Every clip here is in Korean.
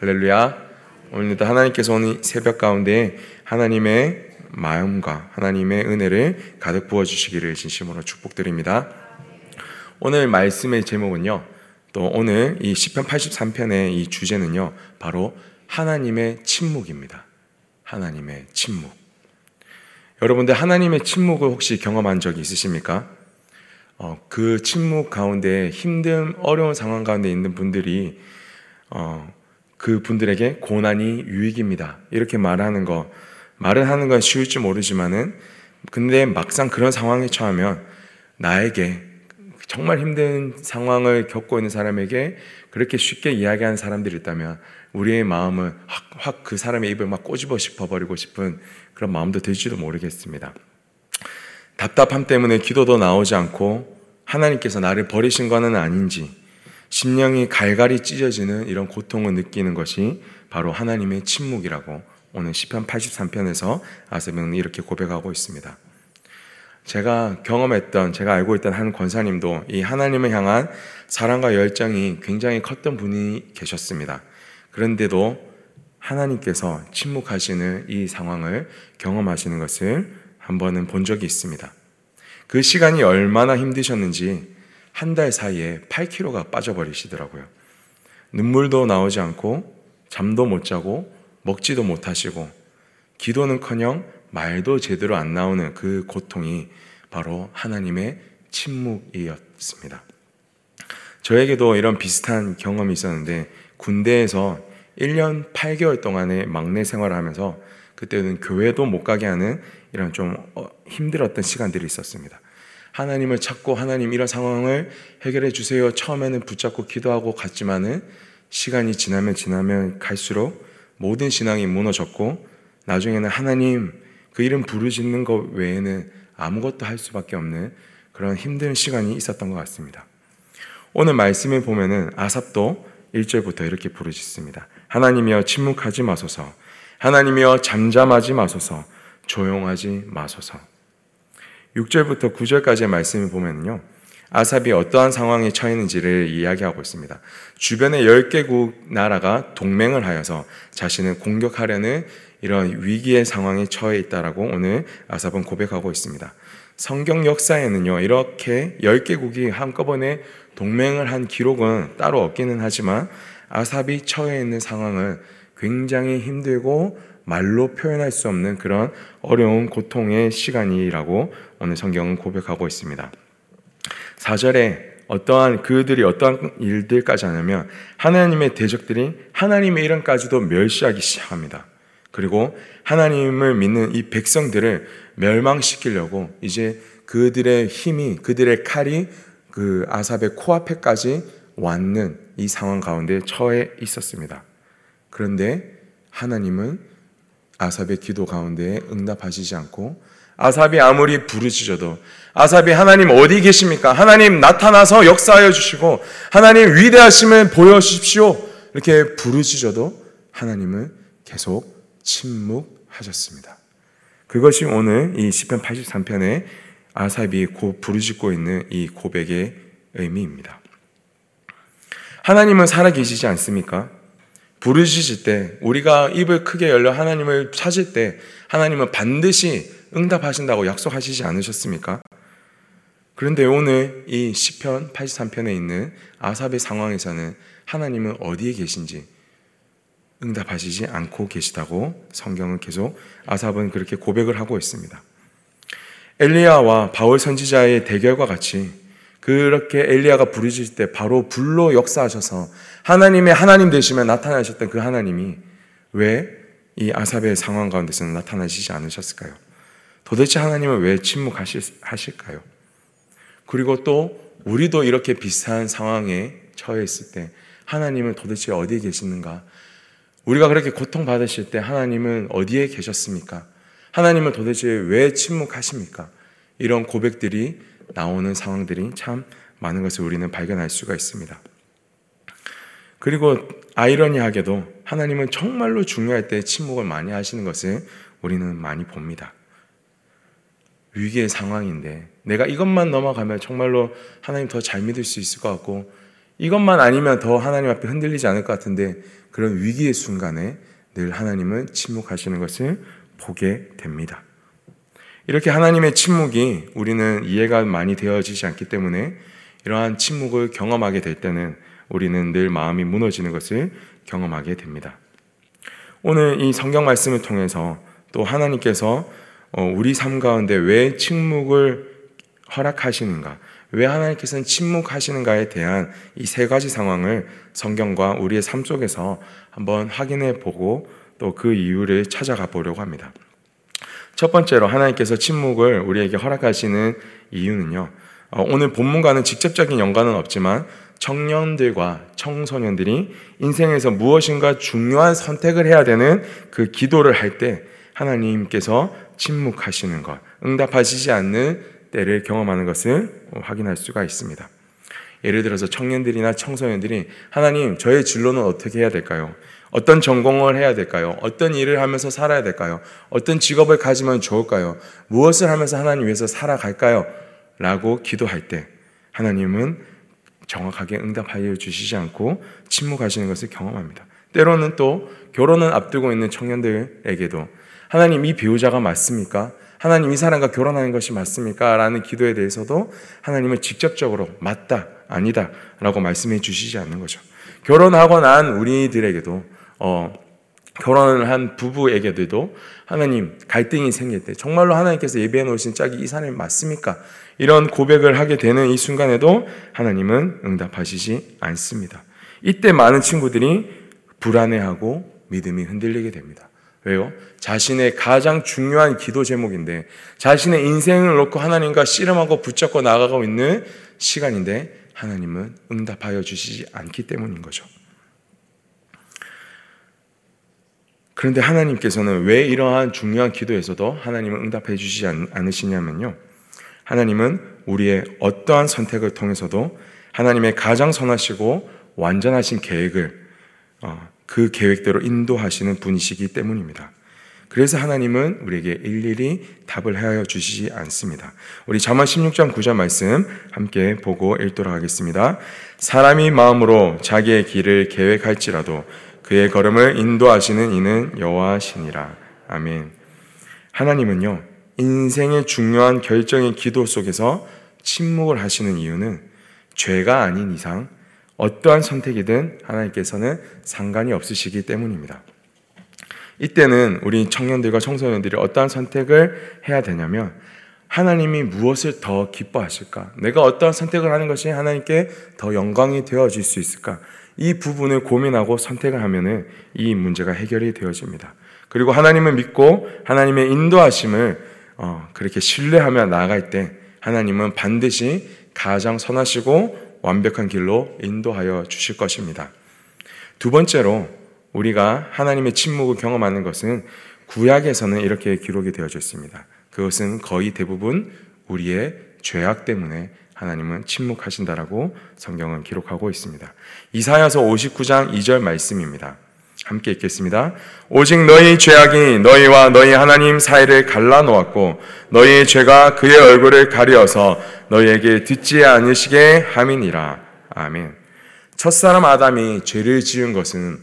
할렐루야. 오늘도 하나님께서 오늘 새벽 가운데 하나님의 마음과 하나님의 은혜를 가득 부어 주시기를 진심으로 축복드립니다. 오늘 말씀의 제목은요. 또 오늘 이 시편 83편의 이 주제는요. 바로 하나님의 침묵입니다. 하나님의 침묵. 여러분들 하나님의 침묵을 혹시 경험한 적이 있으십니까? 어, 그 침묵 가운데 힘든 어려운 상황 가운데 있는 분들이 어, 그 분들에게 고난이 유익입니다. 이렇게 말하는 거 말을 하는 건 쉬울지 모르지만은 근데 막상 그런 상황에 처하면 나에게 정말 힘든 상황을 겪고 있는 사람에게 그렇게 쉽게 이야기하는 사람들이 있다면 우리의 마음은 확 그 사람의 입을 막 꼬집어 싶어버리고 싶은 그런 마음도 들지도 모르겠습니다. 답답함 때문에 기도도 나오지 않고 하나님께서 나를 버리신 것은 아닌지 심령이 갈갈이 찢어지는 이런 고통을 느끼는 것이 바로 하나님의 침묵이라고 오늘 시편 83편에서 아세병은 이렇게 고백하고 있습니다. 제가 경험했던 제가 알고 있던 한 권사님도 이 하나님을 향한 사랑과 열정이 굉장히 컸던 분이 계셨습니다. 그런데도 하나님께서 침묵하시는 이 상황을 경험하시는 것을 한 번은 본 적이 있습니다. 그 시간이 얼마나 힘드셨는지 한 달 사이에 8kg가 빠져버리시더라고요. 눈물도 나오지 않고 잠도 못 자고 먹지도 못하시고 기도는커녕 말도 제대로 안 나오는 그 고통이 바로 하나님의 침묵이었습니다. 저에게도 이런 비슷한 경험이 있었는데 군대에서 1년 8개월 동안의 막내 생활을 하면서 그때는 교회도 못 가게 하는 이런 좀 어, 힘들었던 시간들이 있었습니다. 하나님을 찾고 하나님 이런 상황을 해결해 주세요. 처음에는 붙잡고 기도하고 갔지만은 시간이 지나면 지나면 갈수록 모든 신앙이 무너졌고 나중에는 하나님 그 이름 부르짖는 것 외에는 아무것도 할 수밖에 없는 그런 힘든 시간이 있었던 것 같습니다. 오늘 말씀에 보면은 아삽도 1절부터 이렇게 부르짖습니다. 하나님이여 침묵하지 마소서. 하나님이여 잠잠하지 마소서. 조용하지 마소서. 6절부터 9절까지의 말씀을 보면요. 아삽이 어떠한 상황에 처했는지를 이야기하고 있습니다. 주변의 10개국 나라가 동맹을 하여서 자신을 공격하려는 이런 위기의 상황에 처해 있다라고 오늘 아삽은 고백하고 있습니다. 성경 역사에는요, 이렇게 10개국이 한꺼번에 동맹을 한 기록은 따로 없기는 하지만 아삽이 처해 있는 상황은 굉장히 힘들고 말로 표현할 수 없는 그런 어려운 고통의 시간이라고 오늘 성경은 고백하고 있습니다. 4절에 어떠한 그들이 어떠한 일들까지 하냐면 하나님의 대적들이 하나님의 이름까지도 멸시하기 시작합니다. 그리고 하나님을 믿는 이 백성들을 멸망시키려고 이제 그들의 힘이 그들의 칼이 그 아삽의 코앞에까지 왔는 이 상황 가운데 처해 있었습니다. 그런데 하나님은 아삽의 기도 가운데 응답하시지 않고 아삽이 아무리 부르짖어도 아삽이 하나님 어디 계십니까? 하나님 나타나서 역사하여 주시고 하나님 위대하심을 보여 주십시오. 이렇게 부르짖어도 하나님은 계속 침묵하셨습니다. 그것이 오늘 이 시편 83편에 아삽이 고 부르짖고 있는 이 고백의 의미입니다. 하나님은 살아계시지 않습니까? 부르짖을 때 우리가 입을 크게 열려 하나님을 찾을 때 하나님은 반드시 응답하신다고 약속하시지 않으셨습니까? 그런데 오늘 이 시편 83편에 있는 아삽의 상황에서는 하나님은 어디에 계신지 응답하시지 않고 계시다고 성경은 계속 아삽은 그렇게 고백을 하고 있습니다. 엘리야와 바울 선지자의 대결과 같이 그렇게 엘리야가 부르실 때 바로 불로 역사하셔서 하나님의 하나님 되시면 나타나셨던 그 하나님이 왜 이 아삽의 상황 가운데서는 나타나시지 않으셨을까요? 도대체 하나님은 왜 침묵하실까요? 그리고 또 우리도 이렇게 비슷한 상황에 처해 있을 때 하나님은 도대체 어디에 계시는가? 우리가 그렇게 고통받으실 때 하나님은 어디에 계셨습니까? 하나님은 도대체 왜 침묵하십니까? 이런 고백들이 나오는 상황들이 참 많은 것을 우리는 발견할 수가 있습니다. 그리고 아이러니하게도 하나님은 정말로 중요할 때 침묵을 많이 하시는 것을 우리는 많이 봅니다. 위기의 상황인데 내가 이것만 넘어가면 정말로 하나님 더 잘 믿을 수 있을 것 같고 이것만 아니면 더 하나님 앞에 흔들리지 않을 것 같은데 그런 위기의 순간에 늘 하나님은 침묵하시는 것을 보게 됩니다. 이렇게 하나님의 침묵이 우리는 이해가 많이 되어지지 않기 때문에 이러한 침묵을 경험하게 될 때는 우리는 늘 마음이 무너지는 것을 경험하게 됩니다. 오늘 이 성경 말씀을 통해서 또 하나님께서 어, 우리 삶 가운데 왜 침묵을 허락하시는가, 왜 하나님께서는 침묵하시는가에 대한 이 세 가지 상황을 성경과 우리의 삶 속에서 한번 확인해 보고 또 그 이유를 찾아가 보려고 합니다. 첫 번째로 하나님께서 침묵을 우리에게 허락하시는 이유는요. 어, 오늘 본문과는 직접적인 연관은 없지만 청년들과 청소년들이 인생에서 무엇인가 중요한 선택을 해야 되는 그 기도를 할 때 하나님께서 침묵하시는 것, 응답하시지 않는 때를 경험하는 것을 확인할 수가 있습니다. 예를 들어서 청년들이나 청소년들이 하나님, 저의 진로는 어떻게 해야 될까요? 어떤 전공을 해야 될까요? 어떤 일을 하면서 살아야 될까요? 어떤 직업을 가지면 좋을까요? 무엇을 하면서 하나님 위해서 살아갈까요? 라고 기도할 때 하나님은 정확하게 응답하여 주시지 않고 침묵하시는 것을 경험합니다. 때로는 또 결혼을 앞두고 있는 청년들에게도 하나님 이 배우자가 맞습니까? 하나님 이 사람과 결혼하는 것이 맞습니까? 라는 기도에 대해서도 하나님은 직접적으로 맞다, 아니다 라고 말씀해 주시지 않는 거죠. 결혼하고 난 우리들에게도 어, 결혼을 한 부부에게도 하나님 갈등이 생길 때 정말로 하나님께서 예배해 놓으신 짝이 이 사람이 맞습니까? 이런 고백을 하게 되는 이 순간에도 하나님은 응답하시지 않습니다. 이때 많은 친구들이 불안해하고 믿음이 흔들리게 됩니다. 왜요? 자신의 가장 중요한 기도 제목인데 자신의 인생을 놓고 하나님과 씨름하고 붙잡고 나가고 있는 시간인데 하나님은 응답하여 주시지 않기 때문인 거죠. 그런데 하나님께서는 왜 이러한 중요한 기도에서도 하나님은 응답해 주시지 않으시냐면요. 하나님은 우리의 어떠한 선택을 통해서도 하나님의 가장 선하시고 완전하신 계획을 어, 그 계획대로 인도하시는 분이시기 때문입니다. 그래서 하나님은 우리에게 일일이 답을 하여 주시지 않습니다. 우리 잠언 16장 9절 말씀 함께 보고 읽도록 하겠습니다. 사람이 마음으로 자기의 길을 계획할지라도 그의 걸음을 인도하시는 이는 여호와시니라. 아멘. 하나님은요. 인생의 중요한 결정의 기도 속에서 침묵을 하시는 이유는 죄가 아닌 이상 어떠한 선택이든 하나님께서는 상관이 없으시기 때문입니다. 이때는 우리 청년들과 청소년들이 어떠한 선택을 해야 되냐면 하나님이 무엇을 더 기뻐하실까? 내가 어떠한 선택을 하는 것이 하나님께 더 영광이 되어질 수 있을까? 이 부분을 고민하고 선택을 하면은 이 문제가 해결이 되어집니다. 그리고 하나님을 믿고 하나님의 인도하심을 어, 그렇게 신뢰하며 나아갈 때 하나님은 반드시 가장 선하시고 완벽한 길로 인도하여 주실 것입니다. 두 번째로 우리가 하나님의 침묵을 경험하는 것은 구약에서는 이렇게 기록이 되어져 있습니다. 그것은 거의 대부분 우리의 죄악 때문에 하나님은 침묵하신다라고 성경은 기록하고 있습니다. 이사야서 59장 2절 말씀입니다. 함께 읽겠습니다. 오직 너희 죄악이 너희와 너희 하나님 사이를 갈라 놓았고 너희의 죄가 그의 얼굴을 가리어서 너희에게 듣지 않으시게 함이니라. 아멘. 첫사람 아담이 죄를 지은 것은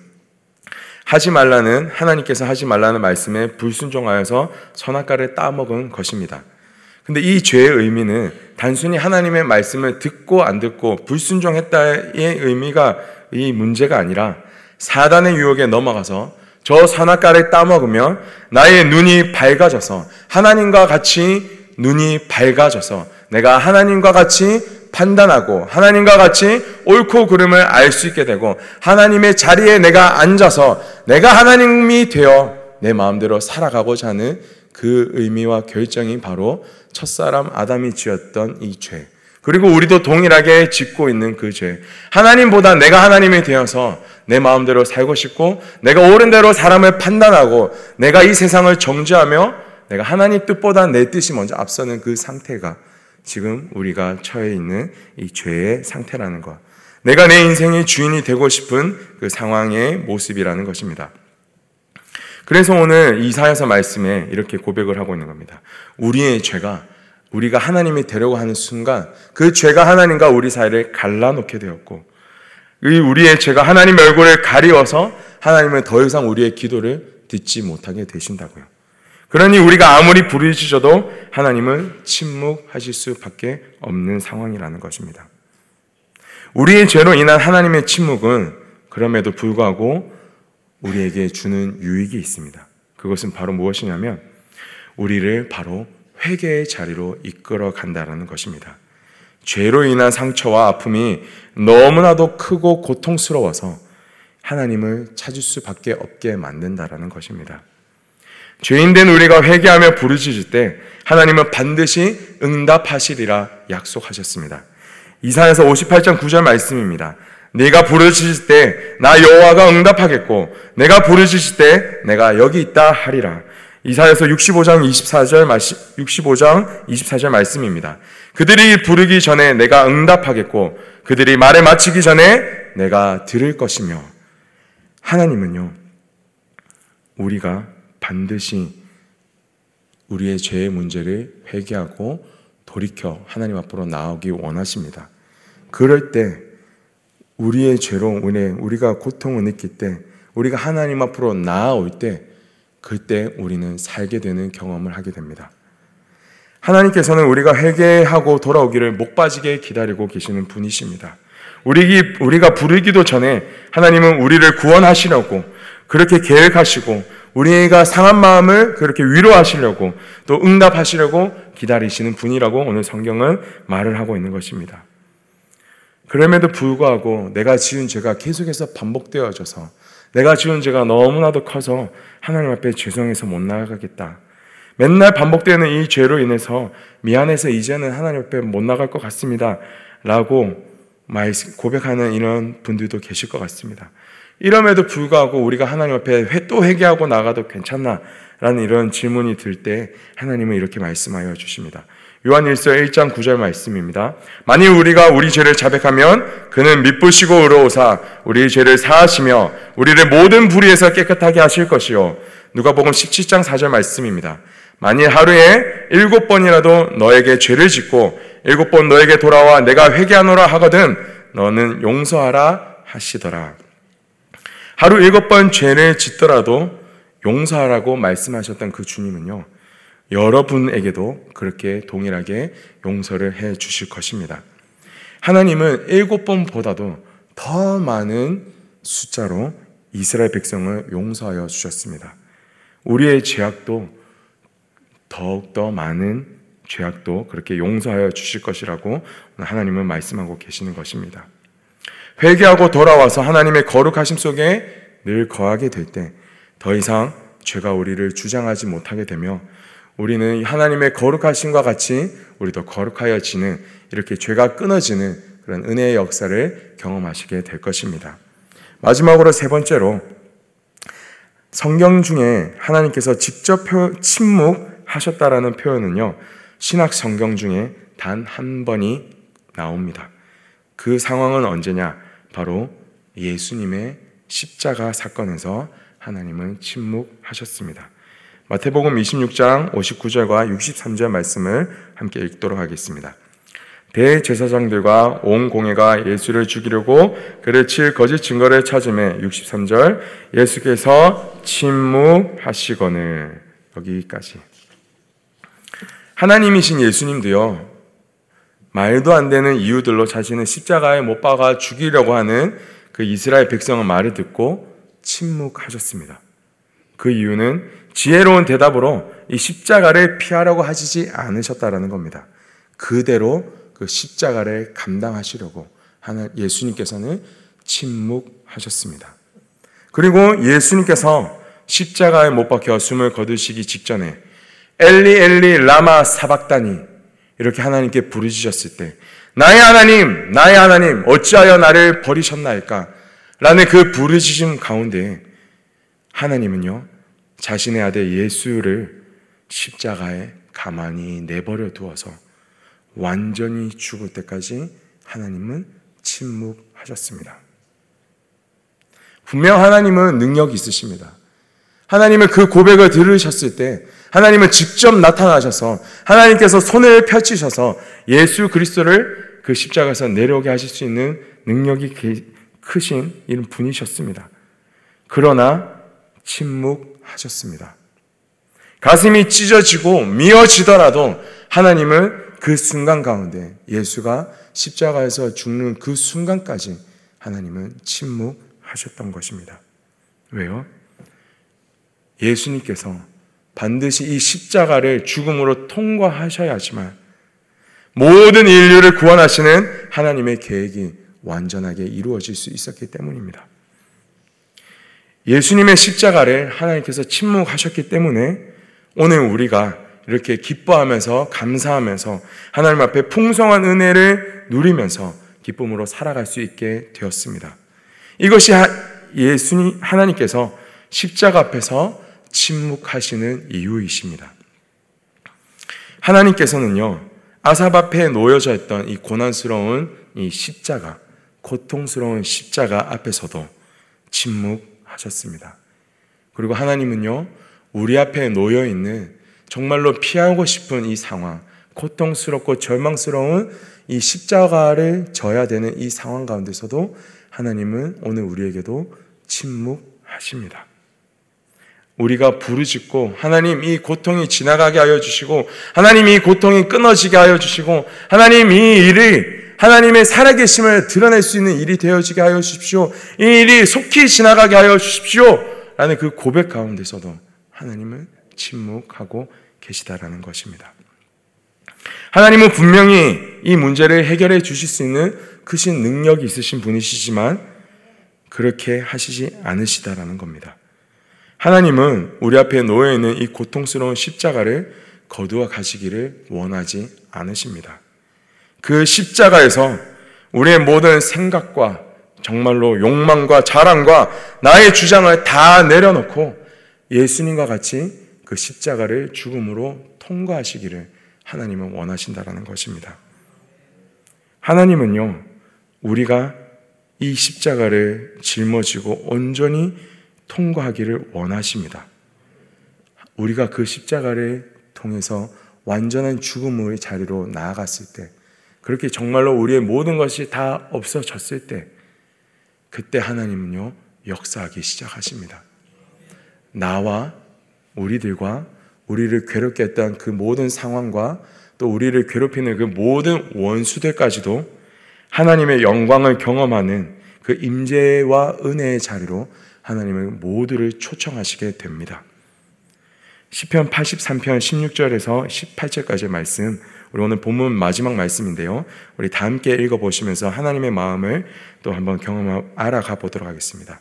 하지 말라는 하나님께서 하지 말라는 말씀에 불순종하여서 선악과를 따먹은 것입니다. 근데 이 죄의 의미는 단순히 하나님의 말씀을 듣고 안 듣고 불순종했다의 의미가 이 문제가 아니라 사단의 유혹에 넘어가서 저 선악과를 따먹으면 나의 눈이 밝아져서 하나님과 같이 눈이 밝아져서 내가 하나님과 같이 판단하고 하나님과 같이 옳고 그름을 알 수 있게 되고 하나님의 자리에 내가 앉아서 내가 하나님이 되어 내 마음대로 살아가고자 하는 그 의미와 결정이 바로 첫사람 아담이 지었던 이 죄. 그리고 우리도 동일하게 짓고 있는 그 죄. 하나님보다 내가 하나님이 되어서 내 마음대로 살고 싶고 내가 옳은 대로 사람을 판단하고 내가 이 세상을 정죄하며 내가 하나님 뜻보다 내 뜻이 먼저 앞서는 그 상태가 지금 우리가 처해 있는 이 죄의 상태라는 것. 내가 내 인생의 주인이 되고 싶은 그 상황의 모습이라는 것입니다. 그래서 오늘 이사야서 말씀에 이렇게 고백을 하고 있는 겁니다. 우리의 죄가 우리가 하나님이 되려고 하는 순간 그 죄가 하나님과 우리 사이를 갈라놓게 되었고 우리의 죄가 하나님 얼굴을 가리워서 하나님은 더 이상 우리의 기도를 듣지 못하게 되신다고요. 그러니 우리가 아무리 부르짖어도 하나님은 침묵하실 수밖에 없는 상황이라는 것입니다. 우리의 죄로 인한 하나님의 침묵은 그럼에도 불구하고 우리에게 주는 유익이 있습니다. 그것은 바로 무엇이냐면 우리를 바로 회개의 자리로 이끌어 간다라는 것입니다. 죄로 인한 상처와 아픔이 너무나도 크고 고통스러워서 하나님을 찾을 수밖에 없게 만든다라는 것입니다. 죄인된 우리가 회개하며 부르짖을 때 하나님은 반드시 응답하시리라 약속하셨습니다. 이사야서 58장 9절 말씀입니다. 내가 부르짖을 때 나 여호와가 응답하겠고 내가 부르짖을 때 내가 여기 있다 하리라. 이사야서 65장 24절 65장 24절 말씀입니다. 그들이 부르기 전에 내가 응답하겠고 그들이 말을 마치기 전에 내가 들을 것이며 하나님은요 우리가 반드시 우리의 죄의 문제를 회개하고 돌이켜 하나님 앞으로 나오기 원하십니다. 그럴 때 우리의 죄로 우리가 고통을 느낄 때 우리가 하나님 앞으로 나아올 때 그때 우리는 살게 되는 경험을 하게 됩니다. 하나님께서는 우리가 회개하고 돌아오기를 목 빠지게 기다리고 계시는 분이십니다. 우리, 우리가 부르기도 전에 하나님은 우리를 구원하시려고 그렇게 계획하시고 우리가 상한 마음을 그렇게 위로하시려고 또 응답하시려고 기다리시는 분이라고 오늘 성경은 말을 하고 있는 것입니다. 그럼에도 불구하고 내가 지은 죄가 계속해서 반복되어져서 내가 지은 죄가 너무나도 커서 하나님 앞에 죄송해서 못 나가겠다. 맨날 반복되는 이 죄로 인해서 미안해서 이제는 하나님 앞에 못 나갈 것 같습니다. 라고 고백하는 이런 분들도 계실 것 같습니다. 이럼에도 불구하고 우리가 하나님 앞에 또 회개하고 나가도 괜찮나? 라는 이런 질문이 들 때 하나님은 이렇게 말씀하여 주십니다. 요한일서 1장 9절 말씀입니다. 만일 우리가 우리 죄를 자백하면 그는 미쁘시고 의로우사 우리 죄를 사하시며 우리를 모든 불의에서 깨끗하게 하실 것이요. 누가복음 17장 4절 말씀입니다. 만일 하루에 일곱 번이라도 너에게 죄를 짓고 일곱 번 너에게 돌아와 내가 회개하노라 하거든 너는 용서하라 하시더라. 하루 일곱 번 죄를 짓더라도 용서하라고 말씀하셨던 그 주님은요. 여러분에게도 그렇게 동일하게 용서를 해 주실 것입니다. 하나님은 일곱 번보다도 더 많은 숫자로 이스라엘 백성을 용서하여 주셨습니다. 우리의 죄악도 더욱더 많은 죄악도 그렇게 용서하여 주실 것이라고 하나님은 말씀하고 계시는 것입니다. 회개하고 돌아와서 하나님의 거룩하심 속에 늘 거하게 될 때 더 이상 죄가 우리를 주장하지 못하게 되며 우리는 하나님의 거룩하심과 같이 우리도 거룩하여지는 이렇게 죄가 끊어지는 그런 은혜의 역사를 경험하시게 될 것입니다. 마지막으로 세 번째로 성경 중에 하나님께서 직접 침묵하셨다라는 표현은요. 신학 성경 중에 단 한 번이 나옵니다. 그 상황은 언제냐? 바로 예수님의 십자가 사건에서 하나님은 침묵하셨습니다. 마태복음 26장 59절과 63절 말씀을 함께 읽도록 하겠습니다. 대제사장들과 온 공회가 예수를 죽이려고 그를 칠 거짓 증거를 찾음에 63절 예수께서 침묵하시거늘 여기까지 하나님이신 예수님도요 말도 안 되는 이유들로 자신을 십자가에 못 박아 죽이려고 하는 그 이스라엘 백성의 말을 듣고 침묵하셨습니다. 그 이유는 지혜로운 대답으로 이 십자가를 피하려고 하시지 않으셨다라는 겁니다. 그대로 그 십자가를 감당하시려고 하는 예수님께서는 침묵하셨습니다. 그리고 예수님께서 십자가에 못 박혀 숨을 거두시기 직전에 엘리 엘리 라마 사박다니 이렇게 하나님께 부르짖었을 때 나의 하나님 나의 하나님 어찌하여 나를 버리셨나이까 라는 그 부르짖음 가운데 하나님은요 자신의 아들 예수를 십자가에 가만히 내버려 두어서 완전히 죽을 때까지 하나님은 침묵하셨습니다. 분명 하나님은 능력이 있으십니다. 하나님은 그 고백을 들으셨을 때 하나님은 직접 나타나셔서 하나님께서 손을 펼치셔서 예수 그리스도를 그 십자가에서 내려오게 하실 수 있는 능력이 크신 이런 분이셨습니다. 그러나 침묵하셨습니다. 가슴이 찢어지고 미어지더라도 하나님은 그 순간 가운데 예수가 십자가에서 죽는 그 순간까지 하나님은 침묵하셨던 것입니다. 왜요? 예수님께서 반드시 이 십자가를 죽음으로 통과하셔야지만 모든 인류를 구원하시는 하나님의 계획이 완전하게 이루어질 수 있었기 때문입니다. 예수님의 십자가를 하나님께서 침묵하셨기 때문에 오늘 우리가 이렇게 기뻐하면서 감사하면서 하나님 앞에 풍성한 은혜를 누리면서 기쁨으로 살아갈 수 있게 되었습니다. 이것이 예수님 하나님께서 십자가 앞에서 침묵하시는 이유이십니다. 하나님께서는요, 아삽 앞에 놓여져 있던 이 고난스러운 이 십자가, 고통스러운 십자가 앞에서도 침묵하셨습니다. 그리고 하나님은요, 우리 앞에 놓여 있는 정말로 피하고 싶은 이 상황, 고통스럽고 절망스러운 이 십자가를 져야 되는 이 상황 가운데서도 하나님은 오늘 우리에게도 침묵하십니다. 우리가 부르짖고 하나님 이 고통이 지나가게 하여 주시고 하나님 이 고통이 끊어지게 하여 주시고 하나님 이 일을 하나님의 살아계심을 드러낼 수 있는 일이 되어지게 하여 주십시오. 이 일이 속히 지나가게 하여 주십시오. 라는 그 고백 가운데서도 하나님은 침묵하고 계시다라는 것입니다. 하나님은 분명히 이 문제를 해결해 주실 수 있는 크신 능력이 있으신 분이시지만 그렇게 하시지 않으시다라는 겁니다. 하나님은 우리 앞에 놓여 있는 이 고통스러운 십자가를 거두어 가시기를 원하지 않으십니다. 그 십자가에서 우리의 모든 생각과 정말로 욕망과 자랑과 나의 주장을 다 내려놓고 예수님과 같이 그 십자가를 죽음으로 통과하시기를 하나님은 원하신다라는 것입니다. 하나님은요, 우리가 이 십자가를 짊어지고 온전히 통과하기를 원하십니다. 우리가 그 십자가를 통해서 완전한 죽음의 자리로 나아갔을 때, 그렇게 정말로 우리의 모든 것이 다 없어졌을 때, 그때 하나님은요, 역사하기 시작하십니다. 나와 우리들과 우리를 괴롭게 했던 그 모든 상황과 또 우리를 괴롭히는 그 모든 원수들까지도 하나님의 영광을 경험하는 그 임재와 은혜의 자리로 하나님을 모두를 초청하시게 됩니다. 시편 83편 16절에서 18절까지의 말씀 우리 오늘 본문 마지막 말씀인데요. 우리 다 함께 읽어 보시면서 하나님의 마음을 또 한번 경험 알아가 보도록 하겠습니다.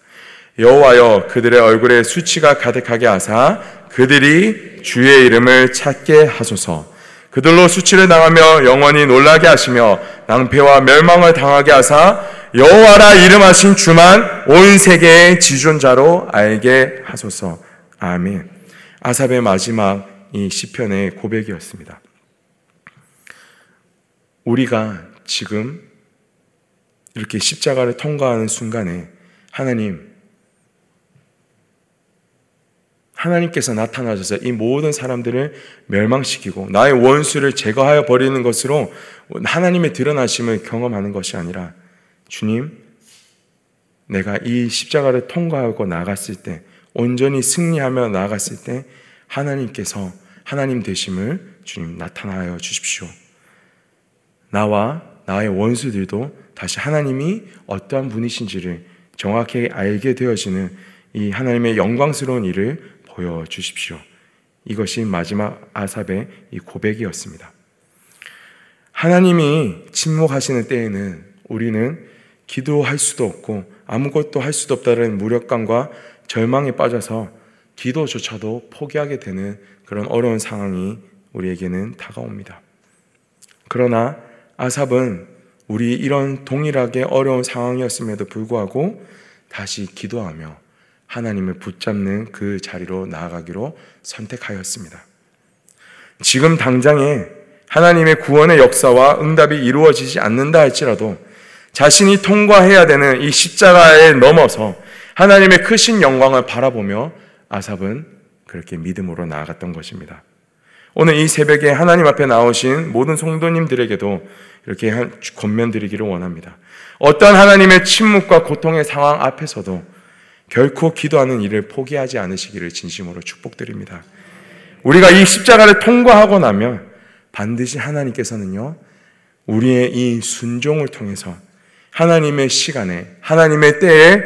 여호와여 그들의 얼굴에 수치가 가득하게 하사 그들이 주의 이름을 찾게 하소서. 그들로 수치를 당하며 영원히 놀라게 하시며 낭패와 멸망을 당하게 하사 여호와라 이름하신 주만 온 세계의 지존자로 알게 하소서. 아멘. 아삽의 마지막 이 시편의 고백이었습니다. 우리가 지금 이렇게 십자가를 통과하는 순간에 하나님 하나님께서 나타나셔서 이 모든 사람들을 멸망시키고 나의 원수를 제거하여 버리는 것으로 하나님의 드러나심을 경험하는 것이 아니라 주님, 내가 이 십자가를 통과하고 나갔을 때 온전히 승리하며 나갔을 때 하나님께서 하나님 되심을 주님 나타나여 주십시오. 나와 나의 원수들도 다시 하나님이 어떠한 분이신지를 정확히 알게 되어지는 이 하나님의 영광스러운 일을 보여주십시오. 이것이 마지막 아삽의 이 고백이었습니다. 하나님이 침묵하시는 때에는 우리는 기도할 수도 없고 아무것도 할 수도 없다는 무력감과 절망에 빠져서 기도조차도 포기하게 되는 그런 어려운 상황이 우리에게는 다가옵니다. 그러나 아삽은 우리 이런 동일하게 어려운 상황이었음에도 불구하고 다시 기도하며 하나님을 붙잡는 그 자리로 나아가기로 선택하였습니다. 지금 당장에 하나님의 구원의 역사와 응답이 이루어지지 않는다 할지라도 자신이 통과해야 되는 이 십자가에 넘어서 하나님의 크신 영광을 바라보며 아삽은 그렇게 믿음으로 나아갔던 것입니다. 오늘 이 새벽에 하나님 앞에 나오신 모든 성도님들에게도 이렇게 권면드리기를 원합니다. 어떤 하나님의 침묵과 고통의 상황 앞에서도 결코 기도하는 일을 포기하지 않으시기를 진심으로 축복드립니다. 우리가 이 십자가를 통과하고 나면 반드시 하나님께서는요, 우리의 이 순종을 통해서 하나님의 시간에, 하나님의 때에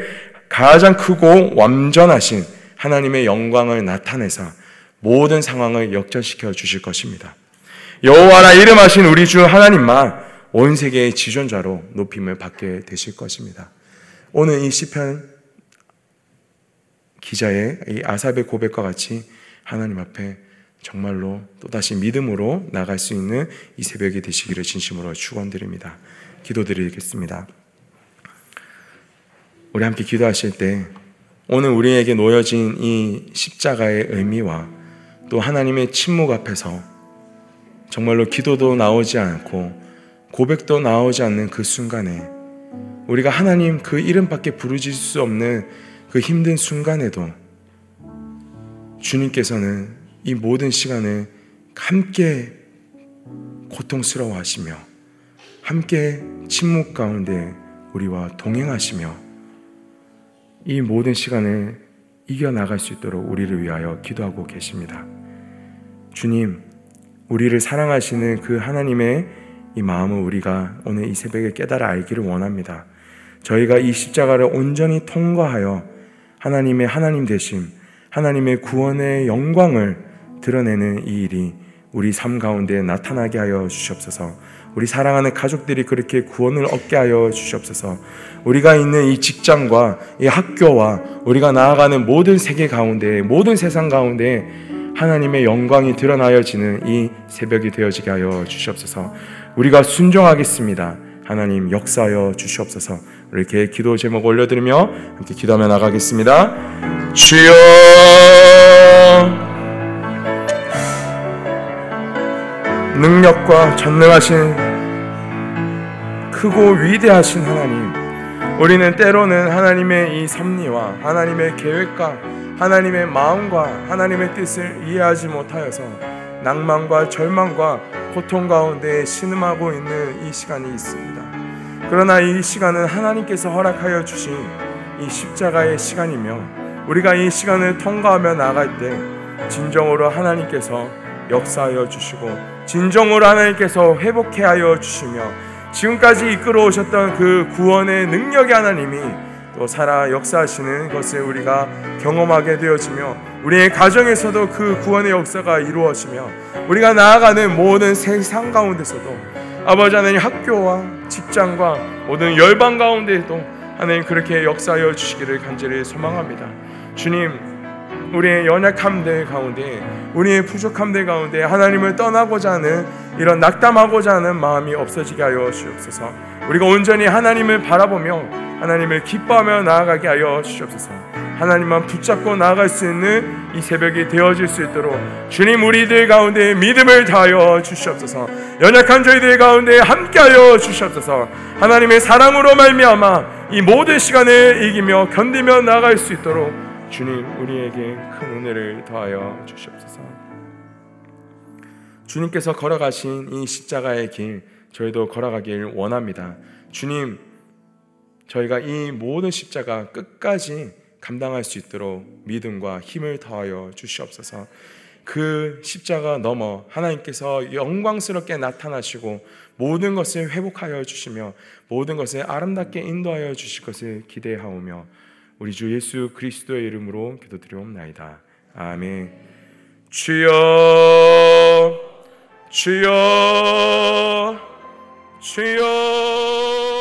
가장 크고 완전하신 하나님의 영광을 나타내서 모든 상황을 역전시켜 주실 것입니다. 여호와라 이름하신 우리 주 하나님만 온 세계의 지존자로 높임을 받게 되실 것입니다. 오늘 이 시편 기자의 이 아삽의 고백과 같이 하나님 앞에 정말로 또다시 믿음으로 나갈 수 있는 이 새벽이 되시기를 진심으로 축원드립니다. 기도드리겠습니다. 우리 함께 기도하실 때 오늘 우리에게 놓여진 이 십자가의 의미와 또 하나님의 침묵 앞에서 정말로 기도도 나오지 않고 고백도 나오지 않는 그 순간에 우리가 하나님 그 이름밖에 부르질 수 없는 그 힘든 순간에도 주님께서는 이 모든 시간을 함께 고통스러워 하시며 함께 침묵 가운데 우리와 동행하시며 이 모든 시간을 이겨나갈 수 있도록 우리를 위하여 기도하고 계십니다. 주님, 우리를 사랑하시는 그 하나님의 이 마음을 우리가 오늘 이 새벽에 깨달아 알기를 원합니다. 저희가 이 십자가를 온전히 통과하여 하나님의 하나님 되심, 하나님의 구원의 영광을 드러내는 이 일이 우리 삶 가운데 나타나게 하여 주시옵소서. 우리 사랑하는 가족들이 그렇게 구원을 얻게 하여 주시옵소서. 우리가 있는 이 직장과 이 학교와 우리가 나아가는 모든 세계 가운데, 모든 세상 가운데 하나님의 영광이 드러나여지는 이 새벽이 되어지게 하여 주시옵소서. 우리가 순종하겠습니다. 하나님 역사하여 주시옵소서. 이렇게 기도 제목 올려드리며 함께 기도하며 나가겠습니다. 주여 능력과 전능하신 크고 위대하신 하나님 우리는 때로는 하나님의 이 섭리와 하나님의 계획과 하나님의 마음과 하나님의 뜻을 이해하지 못하여서 낭만과 절망과 고통 가운데 신음하고 있는 이 시간이 있습니다. 그러나 이 시간은 하나님께서 허락하여 주신 이 십자가의 시간이며 우리가 이 시간을 통과하며 나갈 때 진정으로 하나님께서 역사하여 주시고 진정으로 하나님께서 회복해 하여 주시며 지금까지 이끌어 오셨던 그 구원의 능력의 하나님이 또 살아 역사하시는 것을 우리가 경험하게 되어지며 우리의 가정에서도 그 구원의 역사가 이루어지며 우리가 나아가는 모든 세상 가운데서도 아버지 하나님 학교와 직장과 모든 열방 가운데에도 하나님 그렇게 역사하여 주시기를 간절히 소망합니다. 주님 우리의 연약함들 가운데 우리의 부족함들 가운데 하나님을 떠나고자 하는 이런 낙담하고자 하는 마음이 없어지게 하여 주옵소서. 우리가 온전히 하나님을 바라보며 하나님을 기뻐하며 나아가게 하여 주옵소서. 하나님만 붙잡고 나아갈 수 있는 이 새벽이 되어질 수 있도록 주님 우리들 가운데 믿음을 다하여 주시옵소서. 연약한 저희들 가운데 함께하여 주시옵소서. 하나님의 사랑으로 말미암아 이 모든 시간을 이기며 견디며 나아갈 수 있도록 주님 우리에게 큰 은혜를 더하여 주시옵소서. 주님께서 걸어가신 이 십자가의 길 저희도 걸어가길 원합니다. 주님 저희가 이 모든 십자가 끝까지 감당할 수 있도록 믿음과 힘을 더하여 주시옵소서. 그 십자가 넘어 하나님께서 영광스럽게 나타나시고 모든 것을 회복하여 주시며 모든 것을 아름답게 인도하여 주실 것을 기대하오며 우리 주 예수 그리스도의 이름으로 기도드리옵나이다. 아멘. 주여, 주여, 주여.